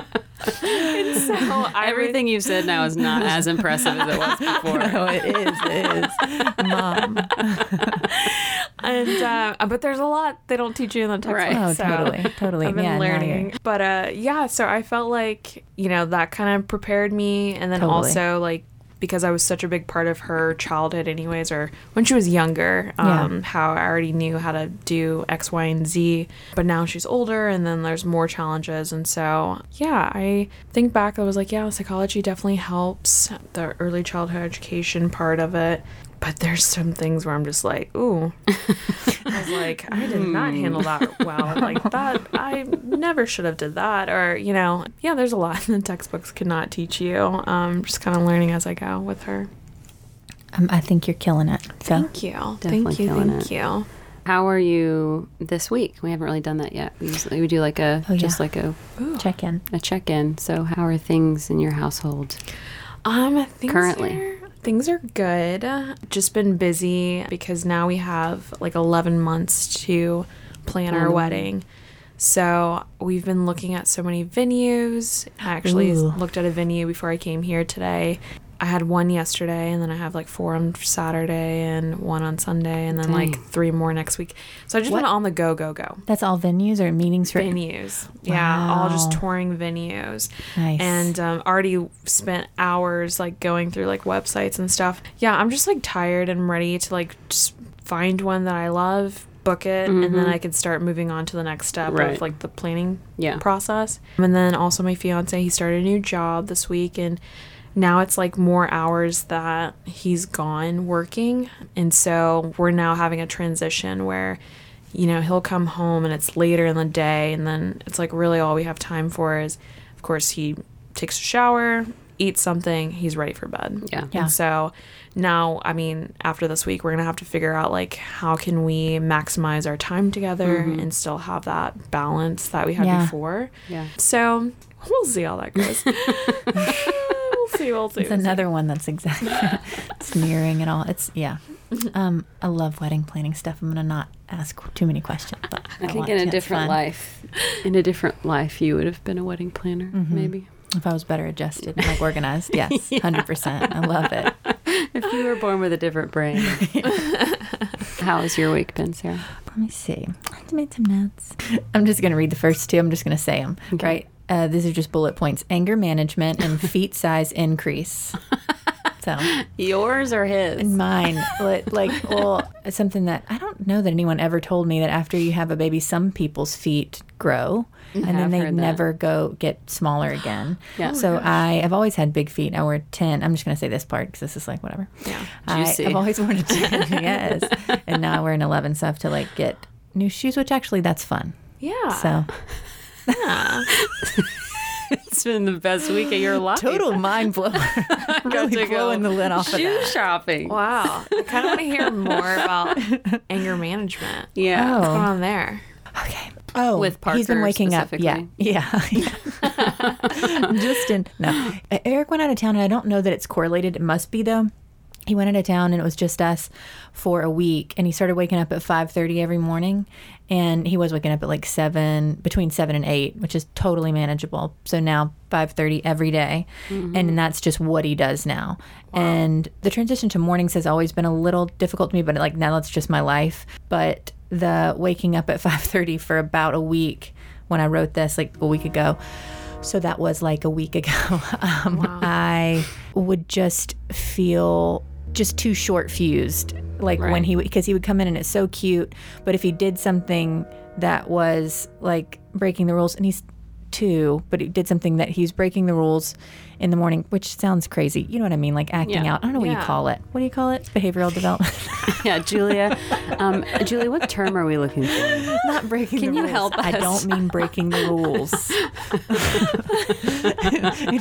And so [LAUGHS] I Everything you've said now is not as impressive as it was [LAUGHS] before. no, it is. It is. Mom. [LAUGHS] and uh, but there's a lot they don't teach you in the textbook. Right. Oh, so totally, totally. I've been yeah, learning. But uh, yeah, so I felt like you know that kind of prepared me, and then Totally. also like because I was such a big part of her childhood, anyways, or when she was younger, Yeah. um, how I already knew how to do X, Y, and Z. But now she's older, and then there's more challenges, and so yeah, I think back, I was like, yeah, psychology definitely helps the early childhood education part of it. But there's some things where I'm just like, ooh, I was like, I did not handle that well. Like that, I never should have did that. Or you know, yeah, there's a lot [LAUGHS] the textbooks cannot teach you. Um, just kind of learning as I go with her. Um, I think you're killing it. So Thank you, Definitely thank you, thank it. you. How are you this week? We haven't really done that yet. We usually we do like a Oh, yeah. just like a, check in. a check in. So how are things in your household? Um, things Currently. Things are good. Just been busy because now we have like 11 months to plan our wedding. So we've been looking at so many venues. I actually Ooh. looked at a venue before I came here today. I had one yesterday, and then I have like four on Saturday and one on Sunday, and then like three more next week. So I've just What? been on the go, go, go. That's all venues or meetings for Venues. Yeah, all just touring venues Nice. and um, already spent hours like going through like websites and stuff. Yeah, I'm just like tired and ready to like just find one that I love, book it and then I can start moving on to the next step Right. of like the planning Yeah. process. And then also my fiance, he started a new job this week and now it's like more hours that he's gone working. And so we're now having a transition where you know, he'll come home and it's later in the day and then it's like really all we have time for is of course he takes a shower, eats something, he's ready for bed. Yeah. Yeah. And so now, I mean, after this week, we're going to have to figure out like how can we maximize our time together mm-hmm. and still have that balance that we had Yeah. before. Yeah. So we'll see how that goes. [LAUGHS] we'll see. We'll see. It's another one that's exactly [LAUGHS] mirroring it all. It's yeah. Um, I love wedding planning stuff. I'm gonna not ask too many questions. But I think in a different fun. life, in a different life, you would have been a wedding planner, maybe. If I was better adjusted and like organized, yes, [LAUGHS] hundred percent. I love it. If you were born with a different brain. [LAUGHS] How has your week been, Sarah? Let me see. I made some notes. I'm just gonna read the first two. I'm just gonna say them. Right. Uh, these are just bullet points: anger management and [LAUGHS] feet size increase. So Yours or his? And mine, like, like, well, it's something that I don't know that anyone ever told me that after you have a baby, some people's feet grow and have then they heard that. never go get smaller [SIGHS] again. Yeah. So I have always had big feet. I wear 10. I'm just going to say this part because this is like whatever. Yeah. I, Juicy. I've always worn a [LAUGHS] 10. yes. And now I wear an 11. So I have to like get new shoes, which actually that's fun. Yeah. So yeah. [LAUGHS] It's been the best week of your life. total mind blow. [LAUGHS] [LAUGHS] really to go blowing the lid off of Shoe that. shopping. Wow. I kind of want to hear more about anger management. Yeah. Oh. What's going on there? Okay. Oh, With Parker he's been waking up. Yeah, yeah. yeah. Just in no. Eric went out of town, and I don't know that it's correlated. It must be though. He went out of town, and it was just us for a week. And he started waking up at five thirty every morning, and he was waking up at like seven, between seven and eight, which is totally manageable. So now five thirty every day. and that's just what he does now. And the transition to mornings has always been a little difficult to me, but like now that's just my life. But the waking up at [LAUGHS] 5:30 for about a week when I wrote this like a week ago. So that was like a week ago. [LAUGHS] Um, I would just feel just too short fused like when Right. he because he would come in and it's so cute but if he did something that was like breaking the rules and he's two but he did something that he's breaking the rules in the morning which sounds crazy you know what i mean like acting Yeah. out i don't know what you call it what do you call it behavioral development [LAUGHS] [LAUGHS] Yeah, Julia. Um, Julia, what term are we looking for? not breaking Can the you rules. help us? I don't mean breaking the rules.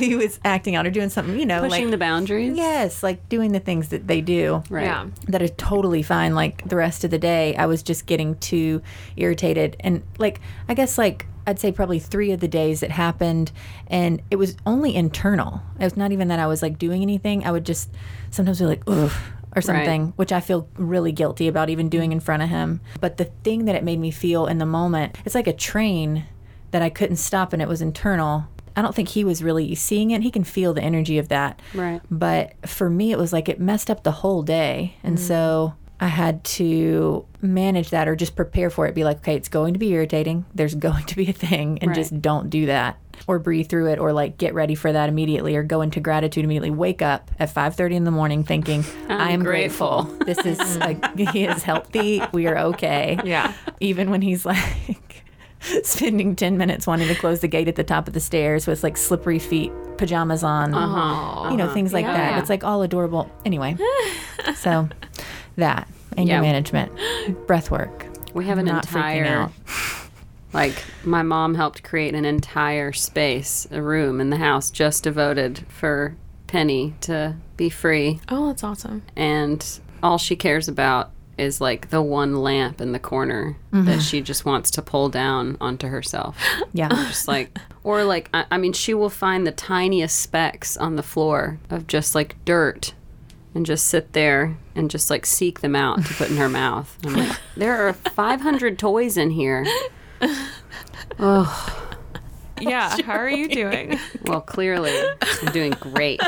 [LAUGHS] he was acting out or doing something, you know, Pushing like the boundaries? yes, like doing the things that they do. Right. Yeah. That are totally fine. Like the rest of the day, I was just getting too irritated. And like, I guess, like, I'd say probably three of the days it happened, and it was only internal. It was not even that I was like doing anything. I would just sometimes be like, ugh, or something, which I feel really guilty about even doing in front of him. But the thing that it made me feel in the moment, it's like a train that I couldn't stop, and it was internal. I don't think he was really seeing it. He can feel the energy of that. Right. But for me, it was like it messed up the whole day. And mm. so I had to manage that or just prepare for it. Be like, okay, it's going to be irritating. There's [LAUGHS] going to be a thing. And Right. just don't do that. Or breathe through it or like get ready for that immediately or go into gratitude immediately. Wake up at 5.30 in the morning thinking, [LAUGHS] I am grateful." grateful. this is, [LAUGHS] like, he is healthy. We are okay. Yeah. Even when he's like spending 10 minutes wanting to close the gate at the top of the stairs with like slippery feet, pajamas on, Uh-huh. you know, things like Yeah. that. Yeah. It's like all adorable. Anyway, so that anger Yeah. management, [GASPS] breath work. We have an Not entire, out. [LAUGHS] like, my mom helped create an entire space, a room in the house just devoted for Penny to be free. Oh, that's awesome. And all she cares about is like the one lamp in the corner that mm-hmm. she just wants to pull down onto herself. [LAUGHS] Yeah. just like or like I, I mean she will find the tiniest specks on the floor of just like dirt and just sit there and just like seek them out to put in her mouth I'm like there are 500 toys in here Oh. Yeah. How are you doing? well clearly i'm doing great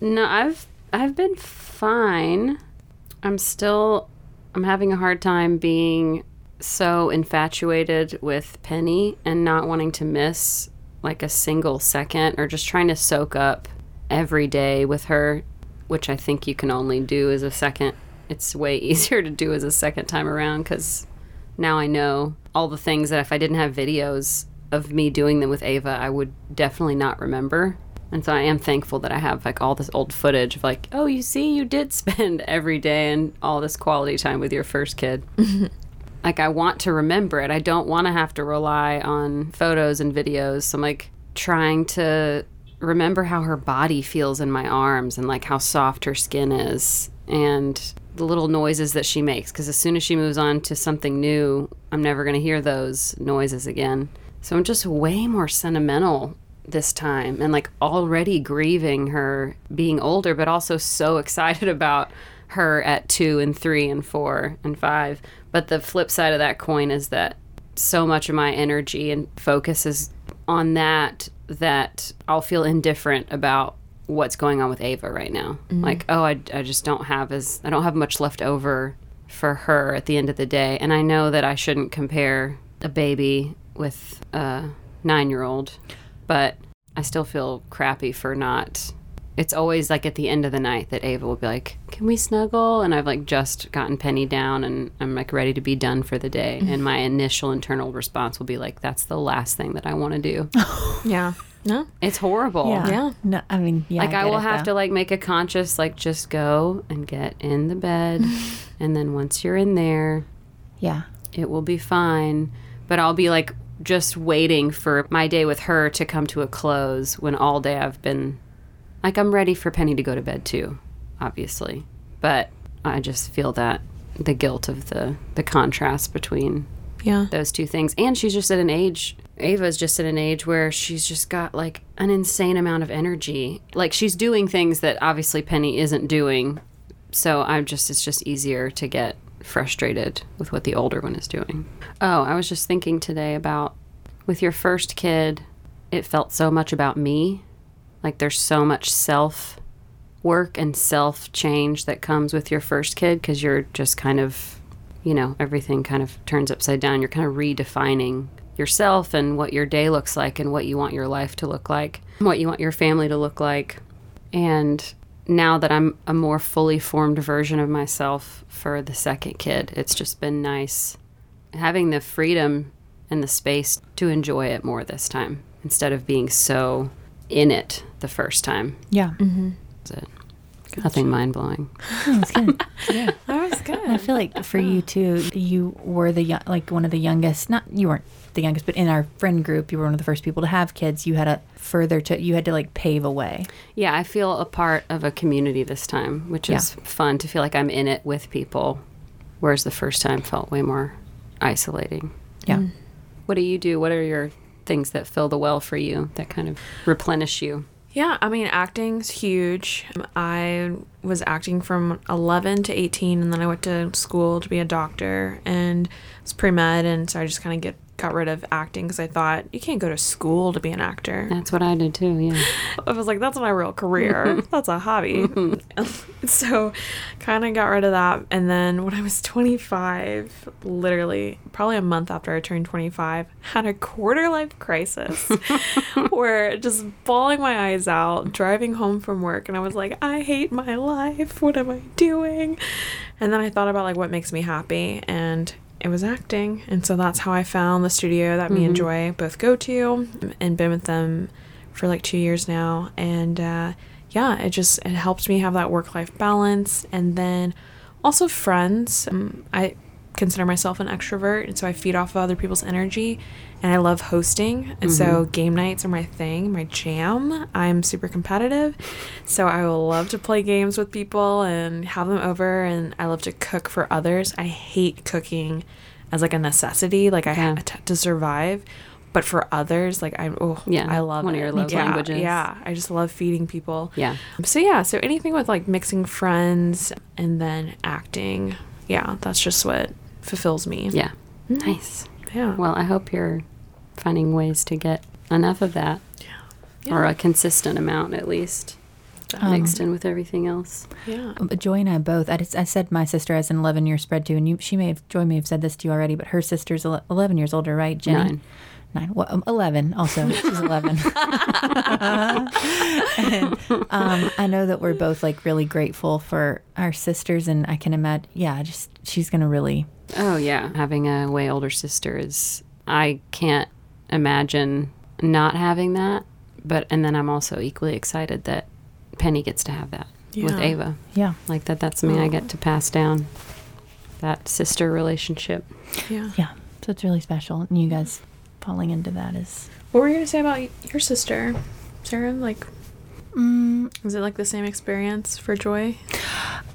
no i've i've been fine i'm still i'm having a hard time being so infatuated with penny and not wanting to miss like a single second or just trying to soak up every day with her which i think you can only do as a second it's way [LAUGHS] easier to do as a second time around because now I know all the things that if I didn't have videos of me doing them with Ava, I would definitely not remember. And so I am thankful that I have like all this old footage of like, oh, you see, you did [LAUGHS] spend every day and all this quality time with your first kid. [LAUGHS] like I want to remember it. I don't want to have to rely on photos and videos. So I'm like trying to remember how her body feels in my arms and like how soft her skin is and the little noises that she makes because as soon as she moves on to something new, I'm never going to hear those noises again. So I'm just way more sentimental this time and like already grieving her being older, but also so [LAUGHS] excited about her at two and three and four and five. But the flip side of that coin is that so much of my energy and focus is on that that I'll feel indifferent about what's going on with Ava right now. Mm-hmm. Like, oh, I, I just don't have as I don't have much left over for her at the end of the day, and I know that I shouldn't compare a baby with a nine year old, but I still feel crappy for not. It's always like at the end of the night that Ava will be like, "Can we snuggle?" And I've like just gotten Penny down, and I'm like ready to be done for the day. And my [LAUGHS] initial internal response will be like, "That's the last thing that I want to do." [LAUGHS] Yeah. No. it's horrible. Yeah. Yeah. No, I mean, yeah. Like I, get will it, have though. to like make a conscious like just go and get in the bed, [LAUGHS] and then once you're in there, Yeah. it will be fine. But I'll be like just waiting for my day with her to come to a close when all day I've been like I'm ready for Penny to go to bed too, obviously. But I just feel that the guilt of the the contrast between Yeah. those two things. And she's just at an age, Ava's just at an age where she's just got like an insane amount of energy. Like she's doing things that obviously Penny isn't doing. So I'm just, it's just easier to get frustrated with what the older one is doing. Oh, I was just thinking today about with your first kid, it felt so much about me. Like there's so much self work and self change that comes with your first kid because you're just kind of you know, everything kind of turns upside down. You're kind of redefining yourself and what your day looks like and what you want your life to look like, what you want your family to look like. And now that I'm a more fully formed version of myself for the second kid, it's just been nice having the freedom and the space to enjoy it more this time instead of being so in it the first time. Yeah. Mm-hmm. That's it. Nothing mind blowing. That's good. [LAUGHS] yeah. That was good. I feel like for you too, you were the young, like one of the youngest. Not you weren't the youngest, but in our friend group, you were one of the first people to have kids. You had a further to you had to like pave a way. Yeah, I feel a part of a community this time, which is fun to feel like I'm in it with people, whereas the first time felt way more isolating. Yeah. Mm. What do you do? What are your things that fill the well for you that kind of replenish you? Yeah, I mean, acting's huge. I was acting from 11 to 18, and then I went to school to be a doctor and it's pre med, and so I just kind of get got rid of acting because I thought you can't go to school to be an actor. That's what I did too. Yeah. [LAUGHS] I was like, that's my real career. [LAUGHS] that's a hobby. Mm-hmm. [LAUGHS] so, kind of got rid of that. And then when I was 25, literally probably a month after I turned 25, had a quarter life crisis where just bawling my eyes out, driving home from work. And I was like, I hate my life. What am I doing? And then I thought about like what makes me happy. And it was acting. And so that's how I found the studio that me and Joy both go to and been with them for like two years now. And uh, yeah, it just it helps me have that work life balance. And then also friends. Um, I consider myself an extrovert, and so I feed off of other people's energy. And I love hosting, and so mm-hmm. game nights are my thing, my jam. I'm super competitive, so I will love to play games with people and have them over. And I love to cook for others. I hate cooking as like a necessity, like I Yeah. have to, to survive. But for others, like I'm, oh Yeah, I love one of your love yeah, languages. Yeah, I just love feeding people. Yeah. So yeah, so anything with like mixing friends and then acting, yeah, that's just what fulfills me. Yeah. Mm-hmm. Nice. Yeah. Well, I hope you're finding ways to get enough of that or a consistent amount at least um, mixed in with everything else. yeah. Um, Joy and I both. I, just, I said my sister has an 11 year spread too, and you, she may have Joy may have said this to you already, but her sister's ele- 11 years older, right? Jenny? Nine. Nine, well, um, 11 also. She's 11. [LAUGHS] [LAUGHS] and um, I know that we're both like really grateful for our sisters. And I can imagine, yeah, just she's going to really, Oh yeah, having a way older sister is I can't imagine not having that. But and then I'm also equally excited that Penny gets to have that with Ava. yeah. Like that that's something I get to pass down. That sister relationship. Yeah. Yeah. So it's really special. And you guys falling into that is, What were you gonna say about your sister, Sarah? Like, mm, was it like the same experience for Joy?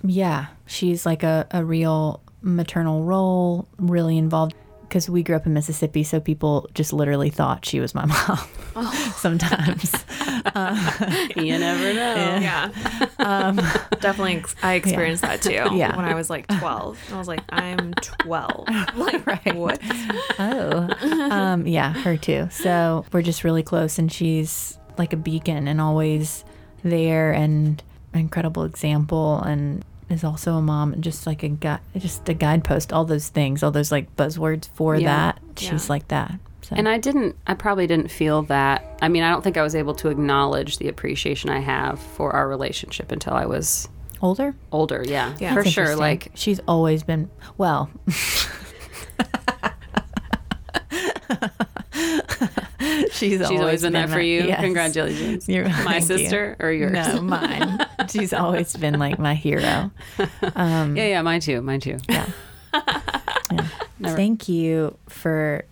yeah, she's like a, a real maternal role, really involved. Because we grew up in Mississippi, so people just literally thought she was my [LAUGHS] mom sometimes. [LAUGHS] you never know. Yeah. Definitely, ex- I experienced that too. Yeah. When I was like 12. I was like, I'm 12. [LAUGHS] Like, Right. what? Oh, um, yeah, her too. So we're just really close, and she's like a beacon and always there, and an incredible example, and is also a mom, and just like a guide, just a guidepost. All those things, all those like buzzwords for Yeah. that. She's Yeah. like that. So. And I didn't, I probably didn't feel that. I mean, I don't think I was able to acknowledge the appreciation I have for our relationship until I was older, older. Yeah, Yeah. for sure. Like, she's always been well. [LAUGHS] she's, she's always been there for you. yes. Congratulations. You're- My thank you. sister or yours? No, mine. [LAUGHS] she's always been like my hero. Um, Yeah, yeah, mine too. Mine too. yeah. [LAUGHS] Yeah. Thank you for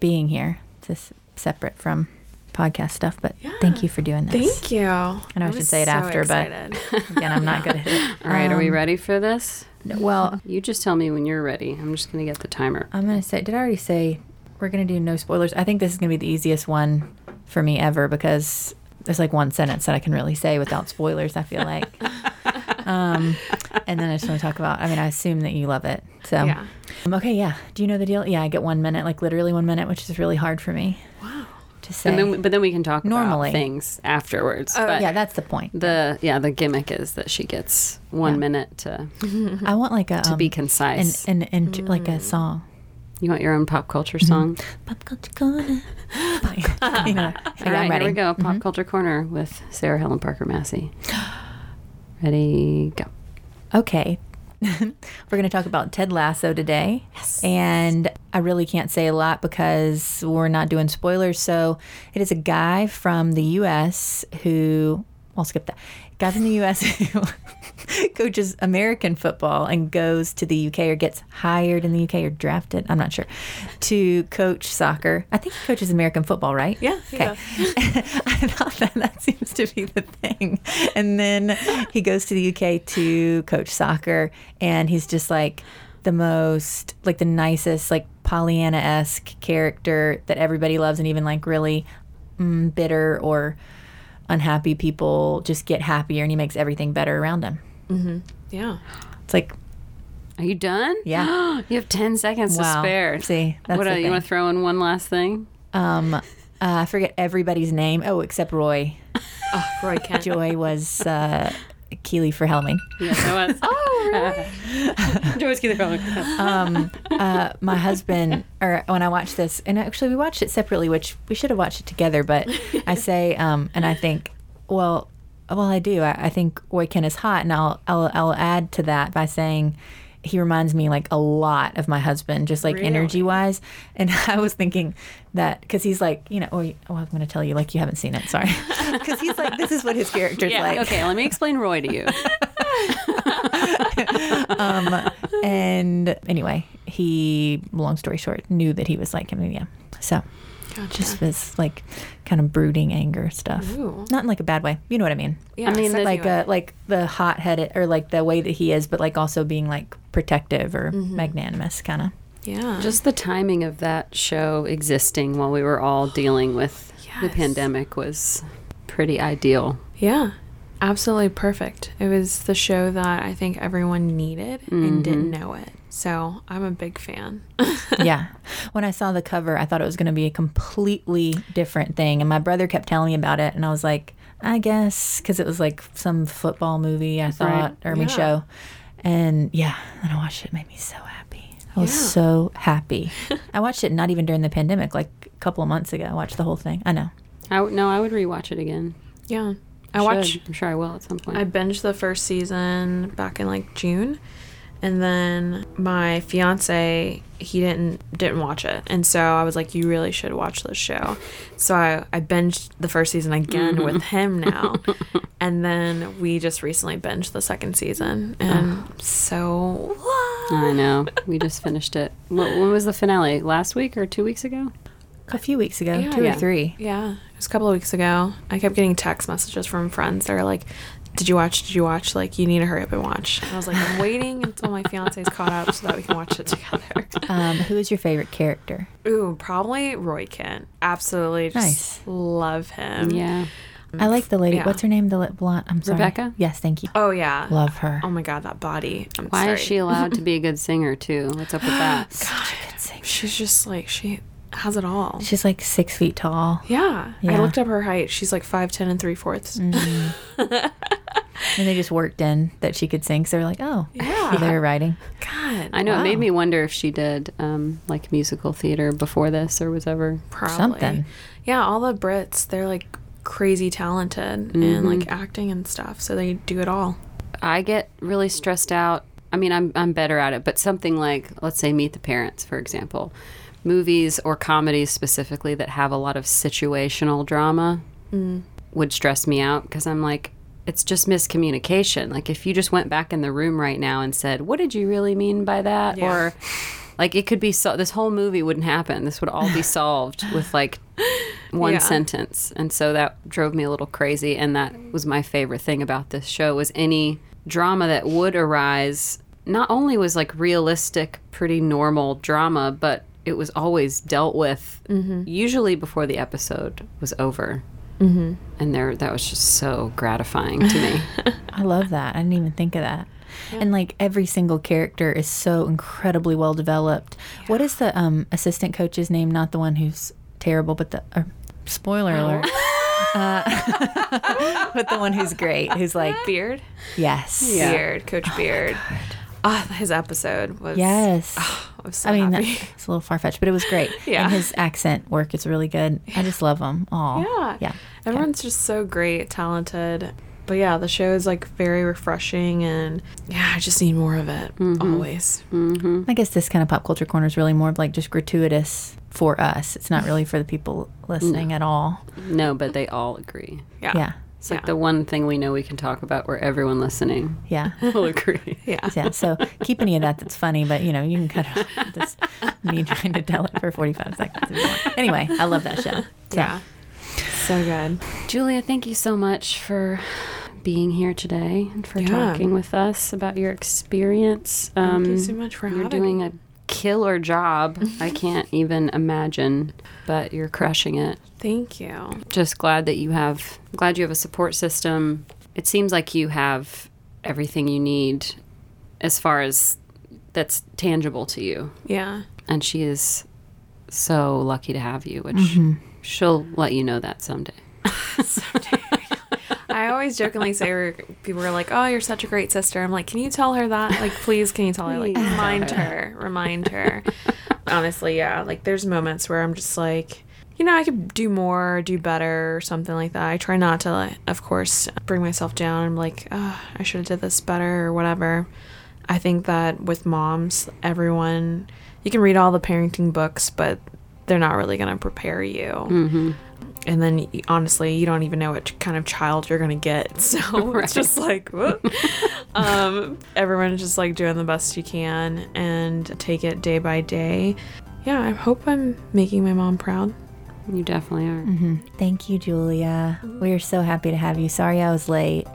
being here. This separate from podcast stuff, but thank you for doing this. Thank you. I know I should say it after, but- Again, I'm not good at it. [LAUGHS] All right, are we Um, ready for this? Well, You just tell me when you're ready. I'm just going to get the timer. I'm gonna say. Did I already say we're gonna do no spoilers? I think this is gonna be the easiest one for me ever because there's like one sentence that I can really say without spoilers. I feel like. [LAUGHS] um, and then I just want to talk about. I mean, I assume that you love it. So. Yeah. Um, okay. Yeah. Do you know the deal? Yeah. I get one minute, like literally one minute, which is really hard for me Wow. to say. And then, but then we can talk Normally. about things afterwards. Oh, but yeah, that's the point. the yeah, the gimmick is that she gets one Yeah. minute to I want like a to um, be concise. an, an, like a song. You want your own pop culture Mm-hmm. song? Pop culture corner. you know, okay, All right, I'm ready. here we go. Pop culture corner with Sarah Helen Parker Massey. [GASPS] Ready, go. Okay. [LAUGHS] We're going to talk about Ted Lasso today. Yes. And I really can't say a lot because we're not doing spoilers. So it is a guy from the U.S. who, I'll skip that. Guy from the U.S. [LAUGHS] who [LAUGHS] coaches American football and goes to the U.K. or gets hired in the U.K. or drafted, I'm not sure, to coach soccer. I think he coaches American football, right? Yeah, Okay. [LAUGHS] I thought that that seems to be the thing. And then he goes to the UK to coach soccer, and he's just like the most, like the nicest, like Pollyanna esque character that everybody loves, and even like really mm, bitter or unhappy people just get happier, and he makes everything better around him. Yeah. It's like, Are you done? Yeah. [GASPS] you have ten seconds Wow. to spare. See, that's what the uh, you want to throw in one last thing? um, uh, I forget everybody's name. Oh, except Roy. [LAUGHS] Oh, Roy Kent. Joy was uh, Keeley for Helming. Yes, I was. [LAUGHS] oh, really? [LAUGHS] Joyce Keeler Fellow. um, uh, my husband, or when I watched this, and actually we watched it separately, which we should have watched it together. But I say, um, and I think, well, well, I do. I, I think Roy Kent is hot, and I'll, I'll I'll add to that by saying he reminds me like a lot of my husband, just like Really? energy wise. [LAUGHS] And I was thinking that because he's like, you know, oh, oh I'm going to tell you like you haven't seen it. Sorry, [LAUGHS] because he's like, this is what his character's Yeah. like. okay. Let me explain Roy to you. [LAUGHS] um, and anyway, he, long story short, knew that he was like him. Yeah. So Gotcha. just was like kind of brooding anger stuff. Ooh. Not in like a bad way. You know what I mean? Yeah, I mean, Like anyway. uh, like the hot headed or like the way that he is, but like also being like protective or magnanimous kind of. yeah. Just the timing of that show existing while we were all dealing with the pandemic was pretty ideal. Yeah, absolutely perfect. It was the show that I think everyone needed and didn't know it. So I'm a big fan. [LAUGHS] yeah. When I saw the cover, I thought it was going to be a completely different thing. And my brother kept telling me about it. And I was like, I guess, because it was like some football movie, I thought, or I mean, Yeah. show. And yeah, and I watched it. It made me so happy. I was Yeah. so happy. [LAUGHS] I watched it not even during the pandemic, like a couple of months ago. I watched the whole thing. I know. I w- no, I would rewatch it again. Yeah. I Should. watched I'm sure I will at some point. I binged the first season back in like June, and then my fiance he didn't didn't watch it, and so I was like, "You really should watch this show." So I I binged the first season again with mm-hmm. him now, [LAUGHS] and then we just recently binged the second season, and so I know. We just finished it. Wh- When was the finale? Last week or two weeks ago? A few weeks ago, Yeah. two Yeah. or three. yeah, it was a couple of weeks ago. I kept getting text messages from friends that are like. Did you watch? Did you watch? Like, you need to hurry up and watch. And I was like, I'm waiting until my fiance's caught up so that we can watch it together. [LAUGHS] Um, who is your favorite character? Ooh, probably Roy Kent. Absolutely, just Nice. love him. Yeah. I like the lady. Yeah. What's her name? The lip blonde. I'm sorry. Rebecca? Yes, thank you. Oh yeah. Love her. Oh my god, that body. I'm Why sorry. is she allowed to [LAUGHS] be a good singer too? What's up with that? [GASPS] Such a good singer. She's just like she has it all. She's like six feet tall. yeah. Yeah. I looked up her height. She's like five ten and three fourths. [LAUGHS] And they just worked in that she could sing. So they're like, oh, Yeah. they were writing. God. I know it made me wonder if she did um, like musical theater before this or was ever. Probably. Something. Yeah, all the Brits, they're like crazy talented in like acting and stuff. So they do it all. I get really stressed out. I mean, I'm I'm better at it, but something like let's say Meet the Parents, for example, movies or comedies specifically that have a lot of situational drama mm. would stress me out because I'm like, it's just miscommunication. Like if you just went back in the room right now and said, "What did you really mean by that?" Yeah. or like it could be so this whole movie wouldn't happen. This would all be [LAUGHS] solved with like one Yeah. sentence. And so that drove me a little crazy and that was my favorite thing about this show was any drama that would arise not only was like realistic, pretty normal drama, but it was always dealt with usually before the episode was over. Mm-hmm. And there, that was just so gratifying to me. [LAUGHS] I love that. I didn't even think of that. And like every single character is so incredibly well developed. What is the um, assistant coach's name? Not the one who's terrible, but the [LAUGHS] uh, spoiler alert. Uh, but the one who's great, who's like Beard? yes, Yeah. Beard, Coach Beard. Ah, his episode was yes. Ah, I was so I mean, happy. that's a little far fetched, but it was great. [LAUGHS] Yeah. and his accent work is really good. I just love him. Oh, Yeah. yeah. Everyone's just so great, talented. But yeah, the show is like very refreshing and yeah, I just need more of it mm-hmm. always. Mm-hmm. I guess this kind of pop culture corner is really more of like just gratuitous for us. It's not really for the people listening mm. at all. no, but they all agree. Yeah. Yeah, It's like the one thing we know we can talk about where everyone listening yeah. [LAUGHS] will agree. [LAUGHS] Yeah. yeah. [LAUGHS] So keep any of that that's funny, but you know, you can cut out this me trying to tell it for 45 seconds. if you want. Anyway, I love that show. So, Yeah. So good. Julia, thank you so much for being here today and for Yeah. talking with us about your experience. Thank you Um, so much for You're having doing me. a killer job. I can't [LAUGHS] even imagine, but you're crushing it. Thank you. Just glad that you have glad you have a support system. It seems like you have everything you need as far as that's tangible to you. Yeah. And she is so lucky to have you, which mm-hmm. she'll let you know that someday. [LAUGHS] someday. I always jokingly say people are like, "Oh, you're such a great sister." I'm like, "Can you tell her that? Like, please, can you tell her? Like, remind her. remind her." Honestly, yeah. Like, there's moments where I'm just like, you know, I could do more, do better, or something like that. I try not to, like, of course, bring myself down. I'm like, oh, I should have did this better or whatever. I think that with moms, everyone, you can read all the parenting books, but they're not really going to prepare you Mm-hmm. And then honestly you don't even know what kind of child you're gonna get [LAUGHS] so [LAUGHS] it's just like [LAUGHS] um everyone's just like doing the best you can and take it day by day yeah i hope i'm making my mom proud You definitely are. mhm. thank you, Julia. We are so happy to have you. Sorry I was late.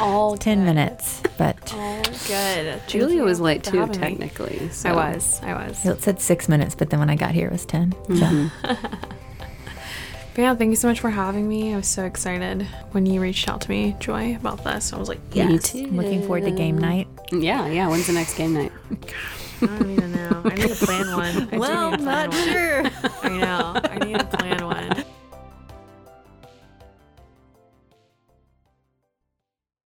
all 10 minutes, but all good Julia was late for too, technically. So. i was i was it said six minutes, but then when I got here, it was 10. So, but yeah thank you so much for having me i was so excited when you reached out to me joy about this i was like Me yes too. looking forward to game night. Yeah, yeah. When's the next game night? [LAUGHS] i don't even know i need to plan one [LAUGHS] I do need to one. sure. [LAUGHS] I know. I need to plan one.